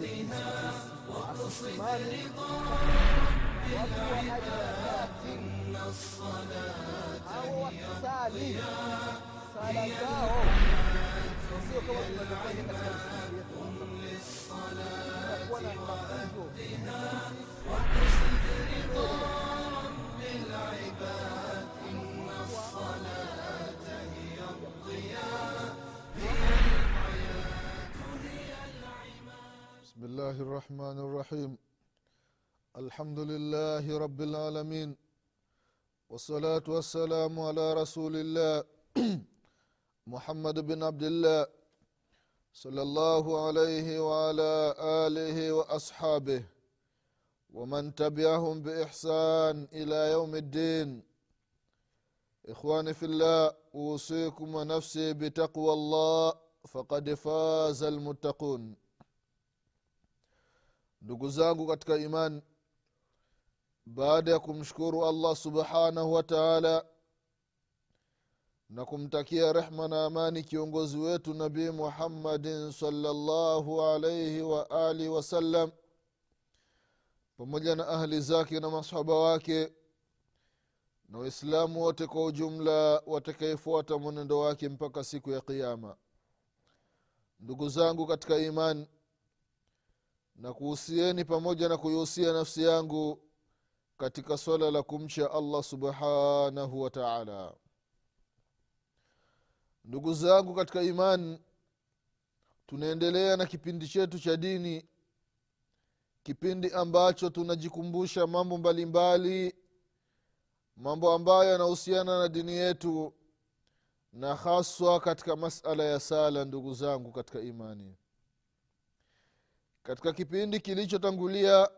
حقها واقصد رضا رب العباد إن الصلاة هي الضياء هي العماد للصلاة وقتها واقصد رضا رب العباد إن الصلاة هي الضياء الله الرحمن الرحيم الحمد لله رب العالمين والصلاة والسلام على رسول الله محمد بن عبد الله صلى الله عليه وعلى آله وأصحابه ومن تبعهم بإحسان إلى يوم الدين إخواني في الله أوصيكم ونفسي بتقوى الله فقد فاز المتقون ndugu zangu katika imani baada ya kumshukuru allah subhanahu wa taala na kumtakia rehma na amani kiongozi wetu nabii muhammadin salllahu alaihi waalihi wasallam pamoja na ahli zake na masahaba wake na waislamu wote kwa ujumla watakayefuata mwenendo wake mpaka siku ya qiama ndugu zangu katika imani na kuhusieni pamoja na kuihusia nafsi yangu katika swala la kumcha allah subhanahu wa taala. Ndugu zangu katika imani tunaendelea na kipindi chetu cha dini kipindi ambacho tunajikumbusha mambo mbalimbali mambo ambayo yanahusiana na dini yetu na haswa katika masala ya sala ndugu zangu katika imani katika kipindi kilichotangulia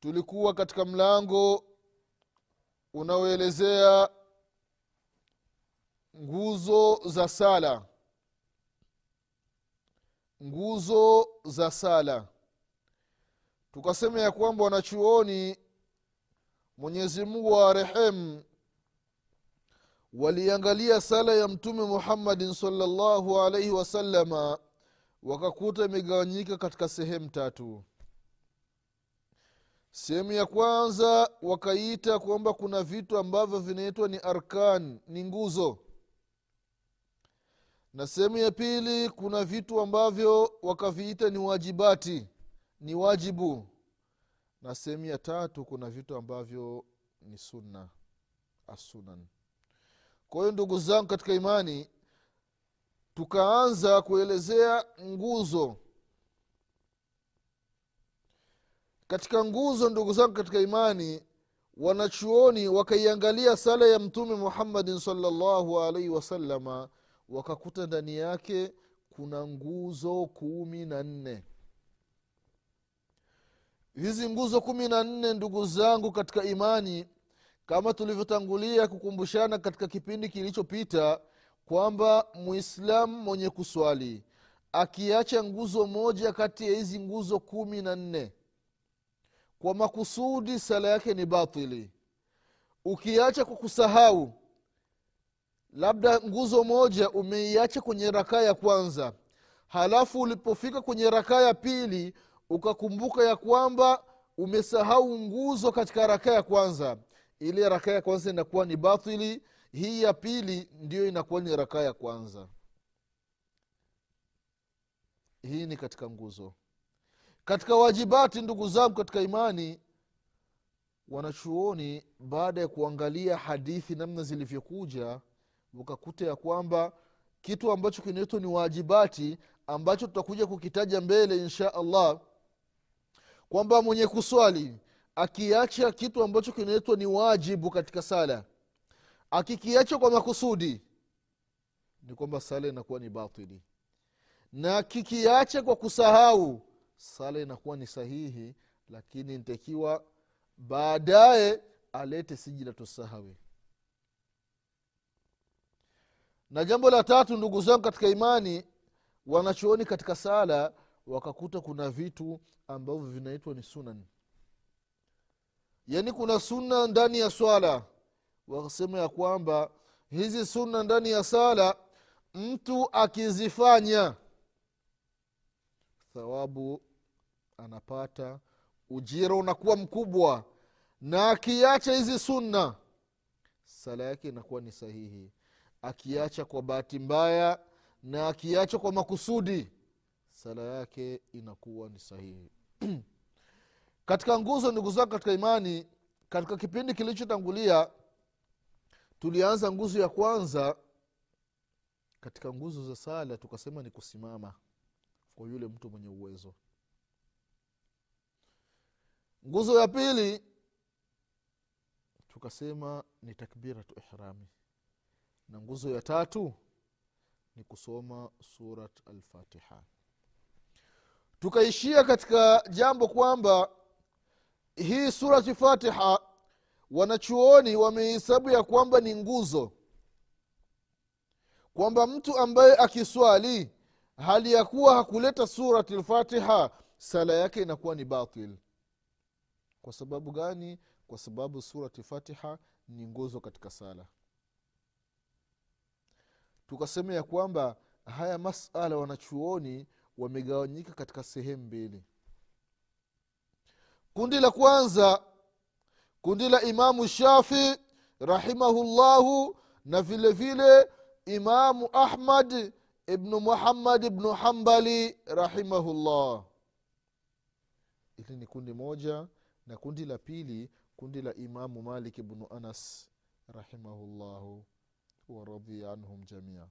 tulikuwa katika mlango unaoelezea nguzo za sala. Nguzo za sala. Tukasema ya kwamba wanachuoni mwenyezi mungu wa rehemu waliangalia sala ya mtume muhammadin salllahu alaihi wasalama wakakuta imegawanyika katika sehemu tatu. Sehemu ya kwanza wakaita kwamba kuna vitu ambavyo vinaitwa ni arkan ni nguzo. Na sehemu ya pili kuna vitu ambavyo wakaviita ni wajibati ni wajibu. Na sehemu ya tatu kuna vitu ambavyo ni sunna assunan. Kwa hiyo ndugu zangu katika imani tukaanza kuelezea nguzo. Katika nguzo ndugu zangu katika imani wanachuoni wakaiangalia sala ya mtume muhammadin salllahu alaihi wasalama wakakuta ndani yake kuna nguzo kumi na nne. Hizi nguzo kumi na nne ndugu zangu katika imani kama tulivyotangulia kukumbushana katika kipindi kilichopita kwamba mwislamu mwenye kuswali akiacha nguzo moja kati ya hizi nguzo kumi na nne kwa makusudi sala yake ni batili. Ukiacha kwa kusahau labda nguzo moja umeiacha kwenye rakaa ya kwanza halafu ulipofika kwenye rakaa ya pili ukakumbuka ya kwamba umesahau nguzo katika rakaa ya kwanza. Ile rakaa ya kwanza inakuwa ni batili hii ya pili ndiyo inakuwa ni rakaa ya kwanza. Hii ni katika nguzo. Katika wajibati ndugu zangu katika imani wanachuoni baada ya kuangalia hadithi namna zilivyokuja ukakuta ya kwamba kitu ambacho kinaitwa ni wajibati ambacho tutakuja kukitaja mbele insha allah kwamba mwenye kuswali akiacha kitu ambacho kinaitwa ni wajibu katika sala akikiacha kwa makusudi ni kwamba sala inakuwa ni batili. Na kikiacha kwa kusahau sala inakuwa ni sahihi lakini ntakiwa baadaye alete sijila tusahawi na jambo la tatu ndugu zangu katika imani wanachuoni katika sala wakakuta kuna vitu ambavyo vinaitwa ni sunan. Yaani kuna sunna ndani ya swala wakasema ya kwamba hizi sunna ndani ya sala mtu akizifanya thawabu anapata ujira unakuwa mkubwa na akiacha hizi sunna sala yake inakuwa ni sahihi. Akiacha kwa bahati mbaya na akiacha kwa makusudi sala yake inakuwa ni sahihi. Katika nguzo ndugu zako katika imani katika kipindi kilichotangulia tulianza nguzo ya kwanza katika nguzo za sala tukasema ni kusimama kwa yule mtu mwenye uwezo. Nguzo ya pili tukasema ni takbiratu ihrami na nguzo ya tatu ni kusoma surat alfatiha. Tukaishia katika jambo kwamba hii surati fatiha wanachuoni wamehesabu ya kwamba ni nguzo. Kwamba mtu ambaye akiswali hali ya kuwa hakuleta surati lfatiha sala yake inakuwa ni batil. Kwa sababu gani? Kwa sababu surati fatiha ni nguzo katika sala. Tukasema ya kwamba haya masala wanachuoni wamegawanyika katika sehemu mbili. Kundi la kwanza kundi la imamu shafi rahimahullahu na vile vile imamu ahmad ibnu muhammad ibnu hambali rahimahullah. Hili ni kundi moja na kundi la pili kundi la imamu malik ibnu anas rahimahullahu waradhia anhum jamia.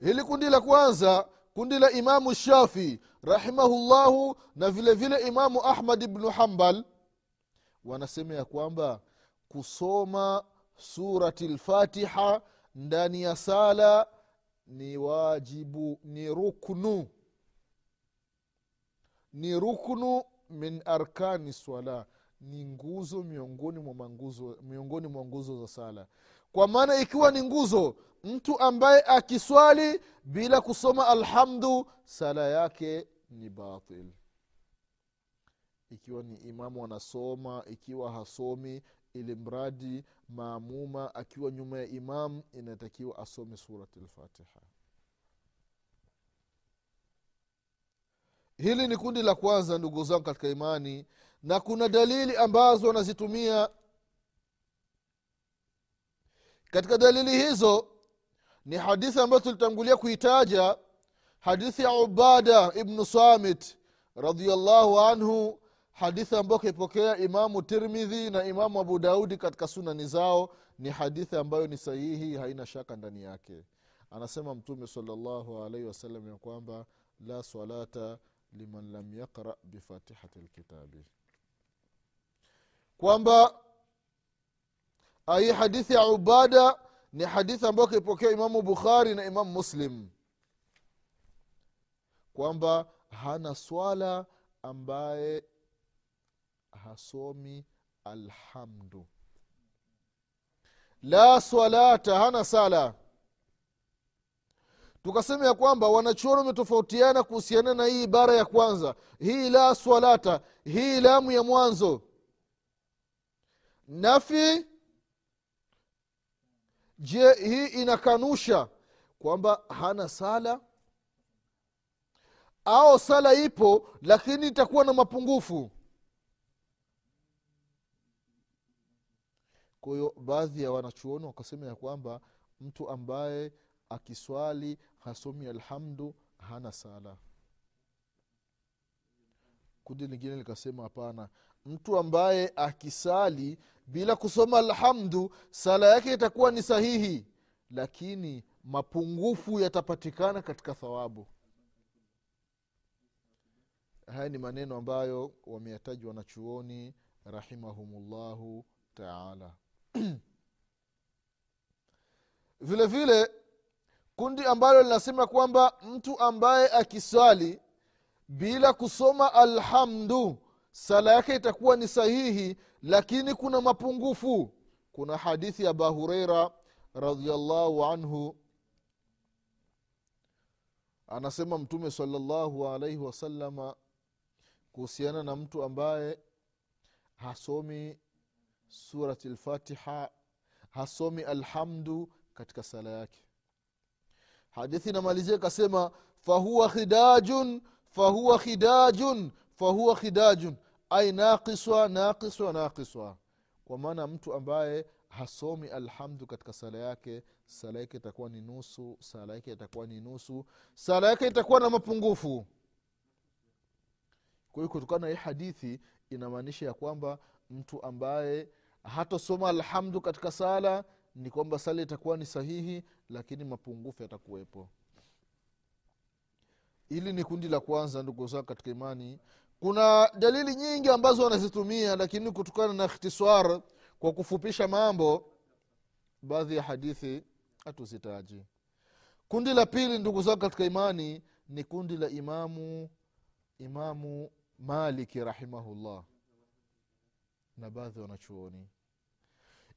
Hili kundi la kwanza kundi la imamu shafi rahimahullahu na vile vile imamu ahmad ibnu hambal wanasema ya kwamba kusoma surati lfatiha ndani ya sala ni wajibu ni ruknu. Ni ruknu min arkani swala. Ni nguzo miongoni mwa mwa nguzo za sala. Kwa maana ikiwa ni nguzo mtu ambaye akiswali bila kusoma alhamdu sala yake ni batil ikiwa ni imamu anasoma ikiwa hasomi ili mradi maamuma akiwa nyuma ya imam inatakiwa asome surati lfatiha hili ni kundi la kwanza ndugu zangu katika imani na kuna dalili ambazo wanazitumia. Katika dalili hizo ni hadithi ambayo tulitangulia kuitaja hadithi ya ubada ibnu samit radiallahu anhu hadithi ambayo kaipokea imamu tirmidhi na imamu abu daudi katika sunani zao ni hadithi ambayo ni sahihi haina shaka ndani yake. Anasema mtume salllahu alaihi wasallam ya kwamba la salata liman lam yaqra bifatihati lkitabi. Kwamba hii hadithi ya ubada ni hadithi ambayo kaipokea imamu bukhari na imamu muslim. Kwamba hana swala ambaye hasomi alhamdu. La swalata hana sala. Tukasema ya kwamba wanachuoni wametofautiana kuhusiana na hii ibara ya kwanza. Hii la swalata hii lamu ya mwanzo. Nafi je hii inakanusha kwamba hana sala? Au sala ipo lakini itakuwa na mapungufu kwa hiyo baadhi ya wanachuoni wakasema ya kwamba mtu ambaye akiswali hasomi alhamdu hana sala. Kundi lingine likasema hapana mtu ambaye akisali bila kusoma alhamdu sala yake itakuwa ni sahihi lakini mapungufu yatapatikana katika thawabu. Haya ni maneno ambayo wameyataji wanachuoni rahimahumullahu taala vile vile kundi ambalo linasema kwamba mtu ambaye akiswali bila kusoma alhamdu sala yake itakuwa ni sahihi lakini kuna mapungufu. Kuna hadithi ya aba hureira radiallahu anhu. Anasema mtume salallahu alaihi wasalama kuhusiana na mtu ambaye hasomi surati lfatiha hasomi alhamdu katika sala yake. Hadithi inamalizia ikasema fahuwa khidajun fahuwa khidajun fahuwa khidajun ai naqiswa naqiswa naqiswa. Kwa maana mtu ambaye hasomi alhamdu katika sala yake sala yake itakuwa ni nusu sala yake itakuwa ni nusu sala yake itakuwa na mapungufu. Kwa hiyo kutokana na hii hadithi inamaanisha ya kwamba mtu ambaye hatosoma alhamdu katika sala ni kwamba sala itakuwa ni sahihi lakini mapungufu yatakuwepo. Hili ni kundi la kwanza ndugu zangu katika imani. Kuna dalili nyingi ambazo wanazitumia lakini kutokana na ikhtisar kwa kufupisha mambo baadhi ya hadithi hatuzitaji. Kundi la pili ndugu zangu katika imani ni kundi la imamu imamu maliki rahimahullah na baadhi wanachuoni.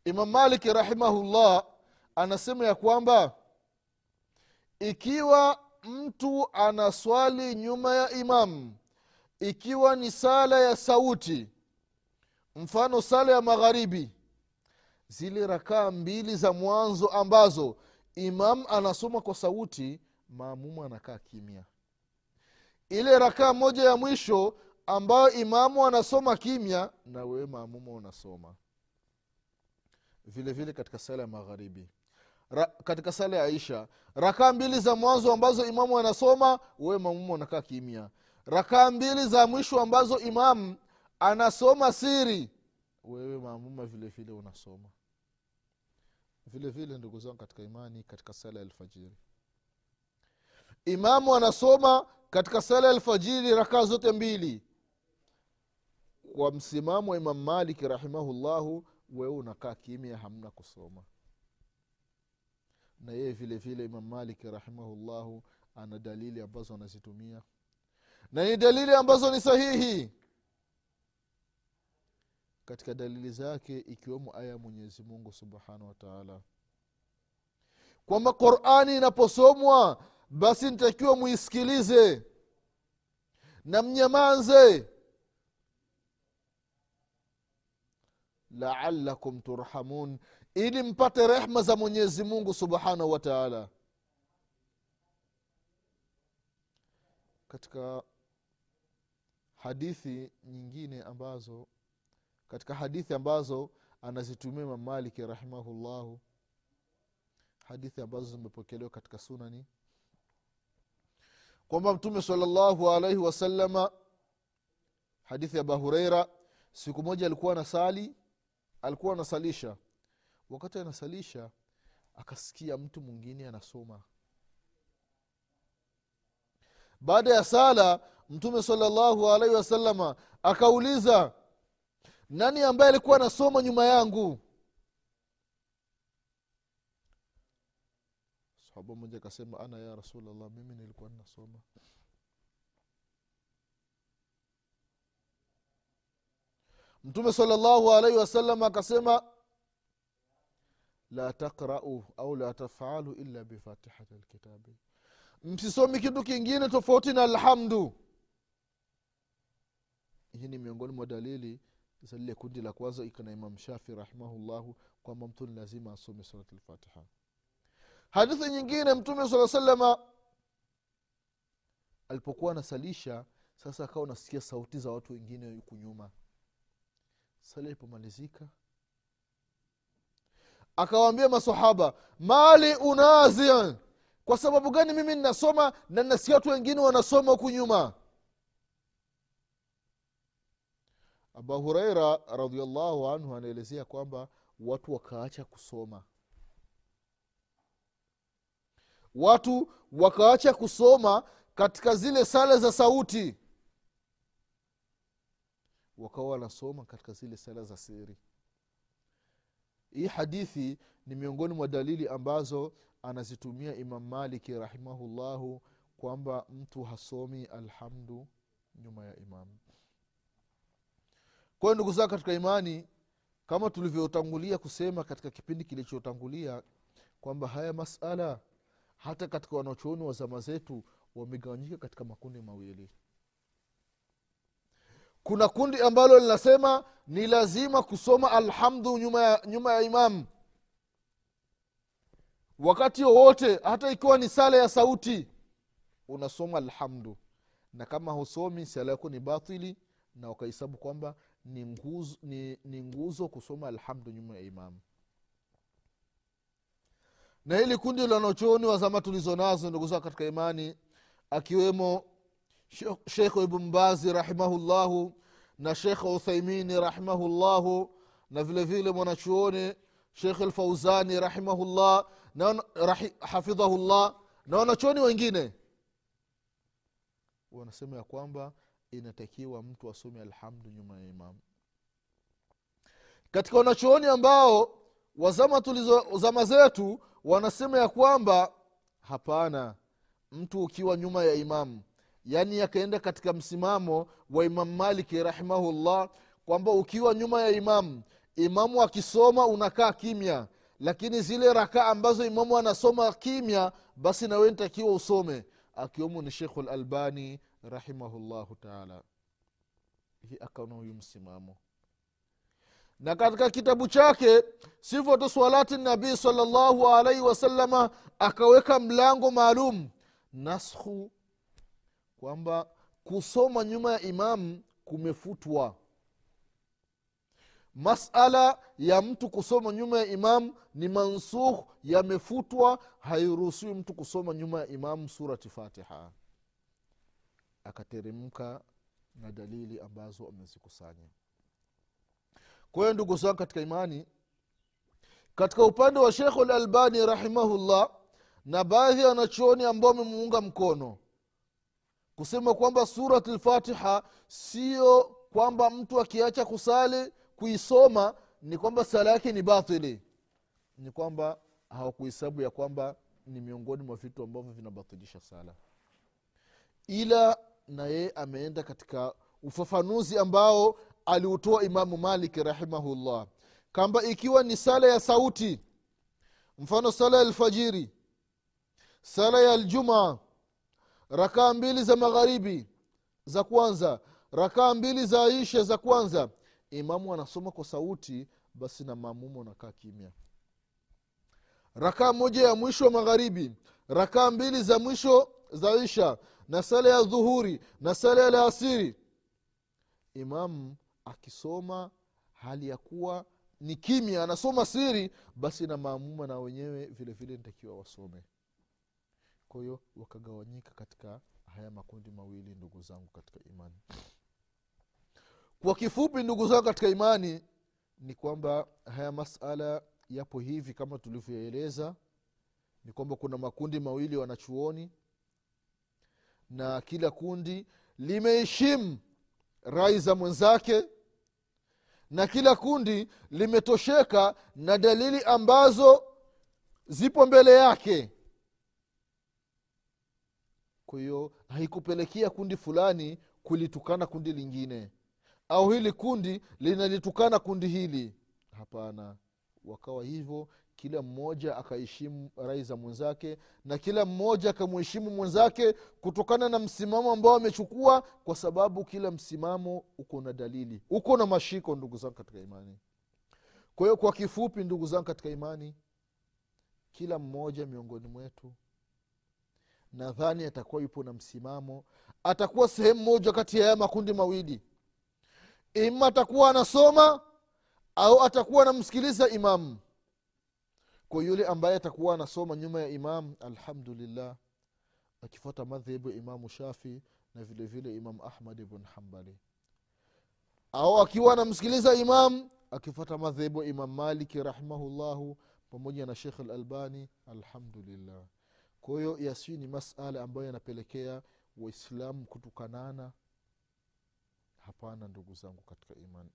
Imam maliki rahimahullah anasema ya kwamba ikiwa mtu anaswali nyuma ya imamu ikiwa ni sala ya sauti mfano sala ya magharibi zile rakaa mbili za mwanzo ambazo imam anasoma kwa sauti maamumu anakaa kimya. Ile rakaa moja ya mwisho ambayo imamu anasoma kimya na wewe maamuma unasoma. Vile vile katika sala ya magharibi. Ra, katika sala ya aisha rakaa mbili za mwanzo ambazo imamu anasoma wewe maamuma unakaa kimya. Rakaa mbili za mwisho ambazo imamu anasoma siri wewe maamuma vile vile unasoma. Vile vile ndugu zangu katika imani katika sala ya alfajiri. Imamu anasoma katika sala ya alfajiri rakaa zote mbili kwa msimamo wa imam maliki rahimahullahu wewe unakaa kimya hamna kusoma. Na yeye vile vile imam maliki rahimahullahu ana dalili ambazo anazitumia. Na ni dalili ambazo ni sahihi. Katika dalili zake ikiwemo aya ya mwenyezi mungu subhanahu wa taala. Kwamba qurani inaposomwa basi nitakiwa muisikilize na mnyamanze laalakum turhamun. Ili mpate rehma za mwenyezi mungu subhanahu wa taala. Katika hadithi nyingine ambazo katika hadithi ambazo anazitumia imam rahimahullahu hadithi ambazo zimepokelewa katika sunani kwamba mtume salllahu alaihi wasalama hadithi ya abahureira siku moja alikuwa anasali alikuwa anasalisha. Wakati anasalisha akasikia mtu mwingine anasoma. Baada ya sala mtume salllahu alaihi wasalama akauliza nani ambaye alikuwa anasoma nyuma yangu? Sahaba moja akasema ana ya rasulllah mimi nilikuwa ninasoma mtume salllahu alaihi wasallam akasema la takrau au la tafalu illa bifatihati lkitabi msisomi kitu kingine tofauti na alhamdu. Hii ni miongoni mwa dalili za lile kundi la kwanza ikana imam shafi rahimahullahu kwamba mtu ni lazima asome surat lfatiha hadithi nyingine mtume saa salama alipokuwa anasalisha sasa akawa unasikia sauti za watu wengine huku nyuma sala ilipomalizika. Akawaambia masahaba mali unazi kwa sababu gani mimi ninasoma na nasikia watu wengine wanasoma huku nyuma? Abu hureira radiallahu anhu anaelezea kwamba watu wakaacha kusoma. Watu wakaacha kusoma katika zile sala za sauti wakawa wanasoma katika zile sala za siri. Hii hadithi ni miongoni mwa dalili ambazo anazitumia imam maliki rahimahullahu kwamba mtu hasomi alhamdu nyuma ya imamu kwayo ndugu zao katika imani kama tulivyotangulia kusema katika kipindi kilichotangulia kwamba haya masala hata katika wanachuoni wa zama zetu wamegawanyika katika makundi mawili kuna kundi ambalo linasema ni lazima kusoma alhamdu nyuma ya, nyuma ya imamu wakati wowote hata ikiwa ni sala ya sauti unasoma alhamdu. Na kama husomi sala yako ni batili na wakahesabu kwamba ni nguzo, ni, ni nguzo kusoma alhamdu nyuma ya imamu na hili kundi la wanachuoni wa zama tulizo nazo ndugu zao katika imani akiwemo shekh ibnbazi rahimahullahu na shekh uthaimini rahimahullahu na vile vile mwanachuoni shekh lfauzani rahimahullah rahi, hafidhahullah na wanachuoni wengine. Wanasema ya kwamba inatakiwa mtu asome alhamdu nyuma ya imamu katika wanachuoni ambao wazama tulizo zama zetu wanasema ya kwamba hapana mtu ukiwa nyuma ya imamu yaani akaenda katika msimamo wa imamu maliki rahimahullah kwamba ukiwa nyuma ya imamu imamu akisoma unakaa kimya. Lakini zile rakaa ambazo imamu anasoma kimya basi nawe ntakiwa usome. Akiwemo ni shekhu lalbani rahimahullahu taala. Hii akaona huyu msimamo. Na katika kitabu chake sifatu swalati nabii salllahu alaihi wasalama akaweka mlango maalum naskhu kwamba kusoma nyuma ya imamu kumefutwa. Masala ya mtu kusoma nyuma ya imamu ni mansukh yamefutwa hairuhusiwi mtu kusoma nyuma ya imamu surati fatiha. Akateremka na dalili ambazo amezikusanya. Kwa hiyo ndugu zangu katika imani katika upande wa shekhu lalbani rahimahullah na baadhi ya wanachuoni ambao wamemuunga mkono kusema kwamba surat lfatiha sio kwamba mtu akiacha kusali kuisoma ni kwamba sala yake ni batili. Ni kwamba hawakuhesabu ya kwamba ni miongoni mwa vitu ambavyo vinabatilisha sala. Ila na yeye ameenda katika ufafanuzi ambao aliutoa imamu malik rahimahullah kwamba ikiwa ni sala ya sauti mfano sala ya alfajiri sala ya aljumaa rakaa mbili za magharibi za kwanza. Rakaa mbili za isha za kwanza. Imamu anasoma kwa sauti basi na mamumu anakaa kimya. Rakaa moja ya mwisho wa magharibi. Rakaa mbili za mwisho za isha na sala ya dhuhuri na sala ya laasiri imamu akisoma hali ya kuwa ni kimya anasoma siri basi na maamuma na wenyewe vile vile nitakiwa wasome kwa hiyo wakagawanyika katika haya makundi mawili ndugu zangu katika imani. Kwa kifupi ndugu zangu katika imani ni kwamba haya masala yapo hivi kama tulivyoeleza. Ni kwamba kuna makundi mawili wanachuoni na kila kundi limeheshimu rai za mwenzake na kila kundi limetosheka na dalili ambazo zipo mbele yake kwa hiyo haikupelekea kundi fulani kulitukana kundi lingine. Au hili kundi linalitukana kundi hili. Hapana. Wakawa hivyo kila mmoja akaheshimu rai za mwenzake na kila mmoja akamuheshimu mwenzake kutokana na msimamo ambao amechukua kwa sababu kila msimamo uko na dalili. Uko na mashiko ndugu zangu katika imani. Kwa hiyo kwa kifupi ndugu zangu katika imani kila mmoja miongoni mwetu nadhani atakuwa yupo na msimamo. Atakuwa sehemu moja kati ya haya makundi mawili. Ima atakuwa anasoma au atakuwa anamsikiliza imamu kwa yule ambaye atakuwa anasoma nyuma ya imam alhamdulillah akifuata madhehebu ya imamu shafi na vile vile imamu ahmad ibn hambali au akiwa anamsikiliza imam akifuata madhehebu ya imam maliki rahimahullahu pamoja na shekh lalbani alhamdulillah kwa hiyo yasiwi ni masala ambayo yanapelekea waislamu kutukanana. Hapana ndugu zangu katika imani.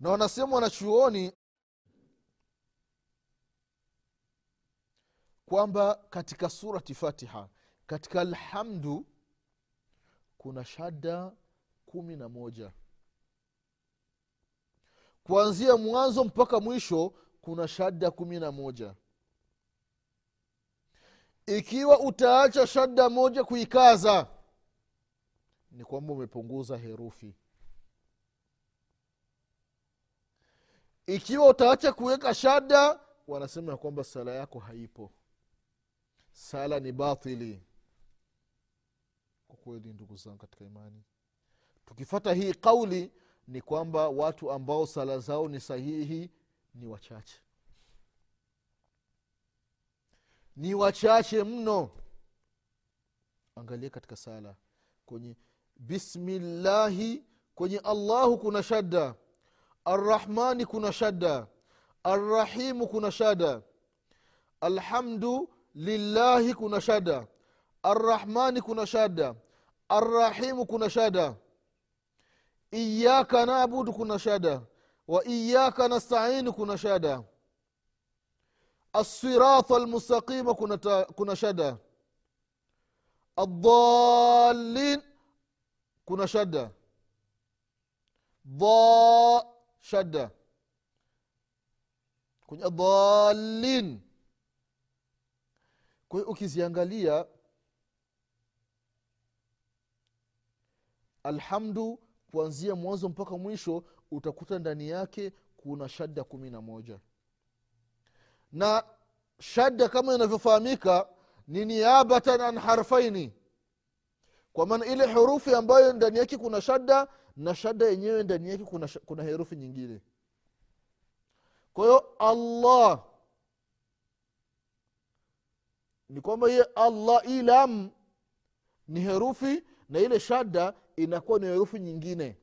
Na wanasema wanachuoni kwamba katika surati fatiha katika alhamdu kuna shada kumi na moja. Kuanzia mwanzo mpaka mwisho kuna shada kumi na moja ikiwa utaacha shada moja kuikaza ni kwamba umepunguza herufi. Ikiwa utaacha kuweka shada wanasema ya kwamba sala yako haipo. Sala ni batili. Kwa kweli ndugu zangu katika imani tukifata hii kauli ni kwamba watu ambao sala zao ni sahihi ni wachache ni wachache mno. Angalia katika sala. Kwenye bismillahi kwenye allahu kuna shadda. Arrahmani kuna shadda. Arrahimu kuna shada alhamdu lillahi kuna shada arrahmani kuna shada arrahimu kuna shada iyaka nabudu kuna shada wa iyaka nastainu kuna shada الصراط المستقيم كنا كنا شدا الضالين كنا شدا ضا شدا kwenye dhalin kwa hiyo ukiziangalia alhamdu kuanzia mwanzo mpaka mwisho utakuta ndani yake kuna shadda kumi na moja na shadda kama inavyofahamika ni niabatan an harfaini. Kwa maana ile herufi ambayo ndani yake kuna shadda na shadda yenyewe ndani yake kuna, kuna herufi nyingine. Kwa hiyo allah ni kwamba hiye allah ilam ni herufi na ile shadda inakuwa ni herufi nyingine.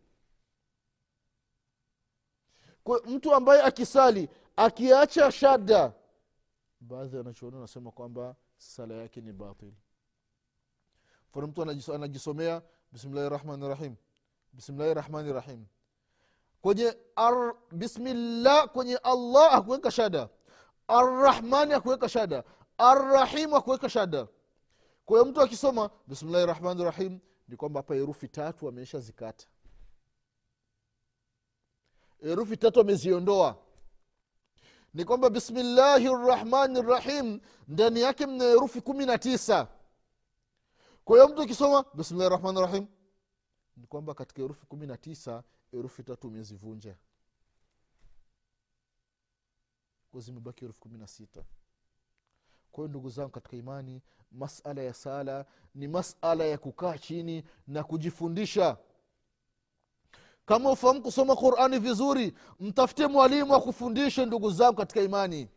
Kwa mtu ambaye akisali akiacha shada baadhi wanachuoni wanasema kwamba sala yake ni batil. Mfano mtu anajisomea bismillahi rahmani rahim bismillahi rahmani rahim. Kwenye ar, bismillah kwenye allah akuweka shada arrahmani akuweka shada arrahimu akuweka shada kwa hiyo mtu akisoma bismillahi rahmani rahim ni kwamba hapa herufi tatu ameisha zikata. Herufi tatu ameziondoa ni kwamba bismillahi rrahmani rrahim ndani yake mna herufi kumi na tisa. Kwa hiyo mtu akisoma bismillahi rahmani rahim ni kwamba katika herufi kumi na tisa herufi tatu umezivunja. Kwa zimebaki herufi kumi na sita. Kwa ndugu zangu katika imani masala ya sala ni masala ya kukaa chini na kujifundisha kama ufahamu kusoma qurani vizuri mtafute mwalimu akufundishe ndugu zangu katika imani.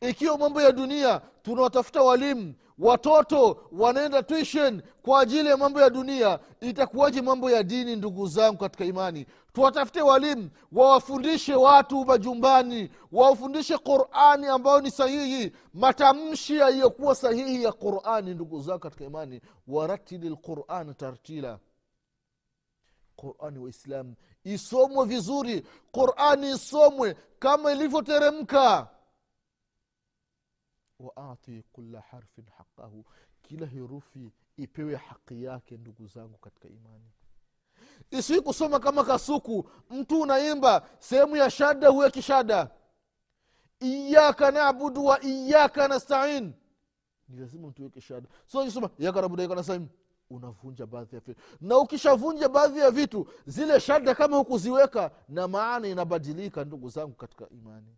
Ikiwa mambo ya dunia tunawatafuta walimu watoto wanaenda tuition kwa ajili ya mambo ya dunia itakuwaje mambo ya dini ndugu zangu katika imani? Tuwatafute walimu wawafundishe watu majumbani wawafundishe qurani ambayo ni sahihi matamshi yaliyokuwa sahihi ya qurani ndugu zangu katika imani. Waratili lqurani tartila qurani waislamu isomwe vizuri. Qurani isomwe kama ilivyoteremka. Waati kula harfin haqahu kila herufi ipewe haki yake ndugu zangu katika imani. Isii kusoma kama kasuku. Mtu unaimba sehemu ya shada huwe kishada. Iyaka nabudu wa iyaka nastain. Ni lazima mtuweke shada so kisoma iyaka nabudu iyaka nastain unavunja baadhi ya vitu. Na ukishavunja baadhi ya vitu zile shada kama hukuziweka na maana inabadilika ndugu zangu katika imani.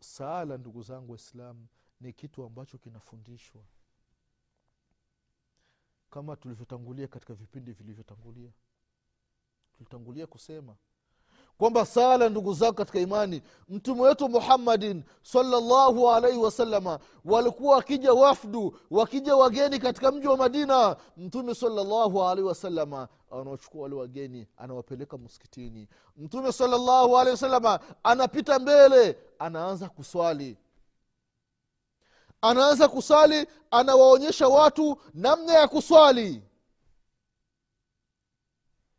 Sala ndugu zangu waislamu ni kitu ambacho kinafundishwa. Kama tulivyotangulia katika vipindi vilivyotangulia. Tulitangulia kusema kwamba sala ndugu zako katika imani. Mtume wetu muhammadin salllahu alaihi wasalama walikuwa wakija wafdu wakija wageni katika mji wa madina. Mtume salllahu alaihi wasalama anawachukua wale wageni anawapeleka msikitini. Mtume salllahu alaihi wasalama anapita mbele anaanza kuswali. Anaanza kusali anawaonyesha watu namna ya kuswali.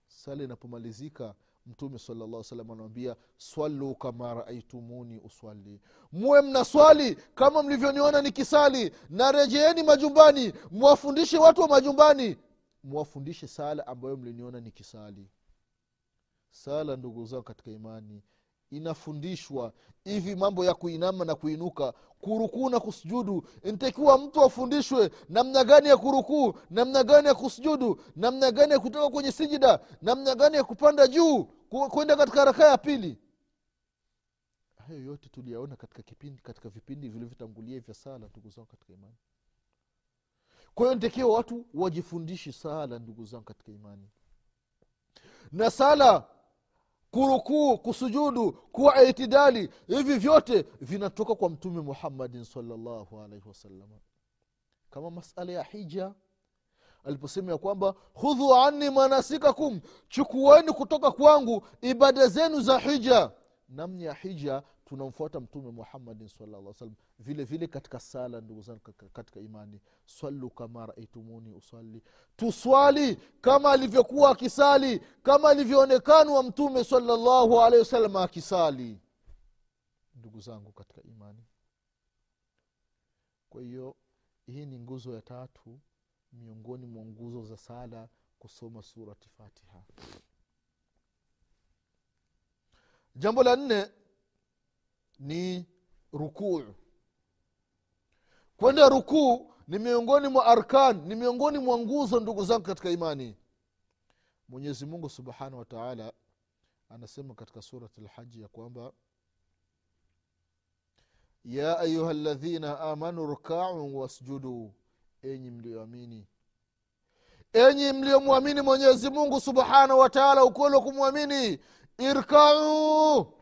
Sala inapomalizika mtume salllah salam anawambia swalu kama raaitumuni uswali muwe mna swali kama mlivyoniona nikisali. Na rejeeni majumbani mwafundishe watu wa majumbani. Mwafundishe sala ambayo mliniona nikisali. Sala ndugu zao katika imani inafundishwa hivi mambo ya kuinama na kuinuka kurukuu na kusujudu. Ntakiwa mtu afundishwe namna gani ya kurukuu namna gani ya kusujudu namna gani ya kutoka kwenye sijida namna gani ya kupanda juu kwenda katika rakaa ya pili. Hayo yote tuliyaona katika kipindi katika vipindi vilivyotangulia vya sala ndugu zangu katika imani. Kwa hiyo ntakiwa watu wajifundishi sala ndugu zangu katika imani. Na sala kurukuu kusujudu kuwa itidali. Hivi vyote vinatoka kwa mtume muhammadin salllahu alaihi wasalama kama masala ya hija aliposema ya kwamba hudhu anni manasikakum chukueni kutoka kwangu ibada zenu za hija. Namni ya hija tunamfuata mtume muhammadin salaa salam vile vile katika sala ndugu zangu katika- imani. Swalu kama raaitumuni usali tuswali kama alivyokuwa akisali kama alivyoonekana mtume salallahu alehi wasallam akisali. Ndugu zangu katika imani. Kwa hiyo hii ni nguzo ya tatu miongoni mwa nguzo za sala kusoma surati fatiha. Jambo la nne ni rukuu. Kwenda rukuu ni miongoni mwa arkan ni miongoni mwa nguzo ndugu zangu katika imani. Mwenyezi mungu subhanahu wa taala anasema katika surat lhaji ya kwamba ya ayuha ladhina amanu rukau wasjudu enyi mlioamini. Enyi mliomwamini mwenyezi mungu subhanahu wataala ukweli wa kumwamini irkau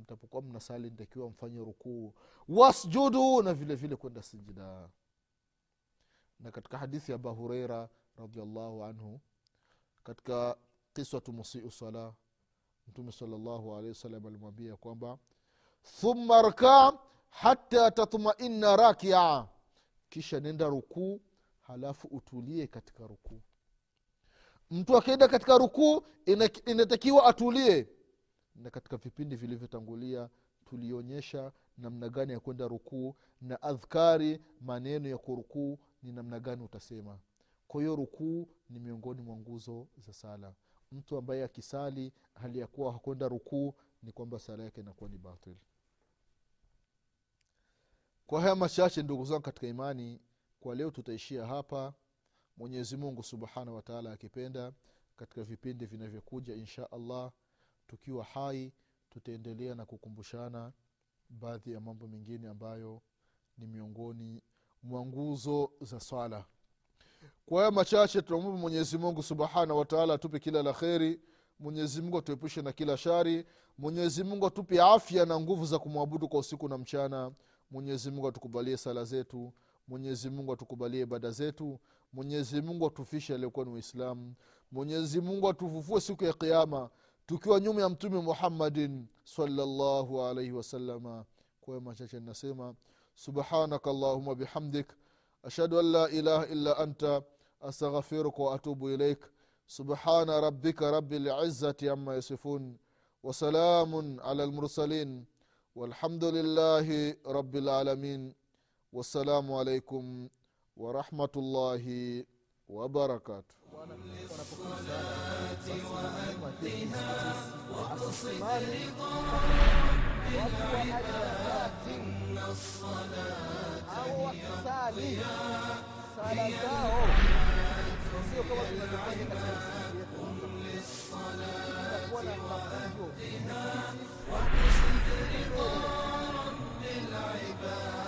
mtapokuwa mnasali ntakiwa mfanye rukuu wasjudu na vile vile kwenda sijida. Na katika hadithi ya abu hureira radiallahu anhu katika kiswatu musiu sala mtume salllahu alehi wasalam alimwambia kwamba thumma rkaa hata tatmaina rakia. Kisha nenda rukuu halafu utulie katika rukuu. Mtu akienda katika rukuu inatakiwa atulie na katika vipindi vilivyotangulia tulionyesha namna gani ya kwenda rukuu na adhkari maneno ya kurukuu ni namna gani utasema. Kwa hiyo rukuu ni miongoni mwa nguzo za sala. Mtu ambaye akisali hali ya kuwa hakwenda rukuu ni kwamba sala yake inakuwa ni batil. Kwa haya machache ndugu zangu katika imani kwa leo tutaishia hapa. Mwenyezi mungu subhanahu wataala akipenda katika vipindi vinavyokuja insha allah tukiwa hai tutaendelea na kukumbushana baadhi ya mambo mengine ambayo ni miongoni mwa nguzo za swala. Kwa haya machache tunamwomba mwenyezi mungu subhanahu wataala atupe kila la kheri. Mwenyezi mungu atuepushe na kila shari. Mwenyezi mungu atupe afya na nguvu za kumwabudu kwa usiku na mchana. Mwenyezi mungu atukubalie sala zetu. Mwenyezi mungu atukubalie ibada zetu. Mwenyezi mungu atufishe aliyekuwa ni waislamu mwenyezi mungu atufufue siku ya kiama tukiwa nyuma ya mtume muhammadin salllahu alaihi wasalama kwa hiyo machache ninasema subhanaka allahuma bihamdik ashhadu an la ilaha illa anta astaghfiruka waatubu ilaik subhana rabbika rabi lizati ama yasifun wasalamun ala lmursalin والحمد لله رب العالمين والسلام عليكم ورحمة الله وبركاته إن الصلاة هي الضياء هي العلماء قم للصلاة وأهدها واقصد رضا رب العباد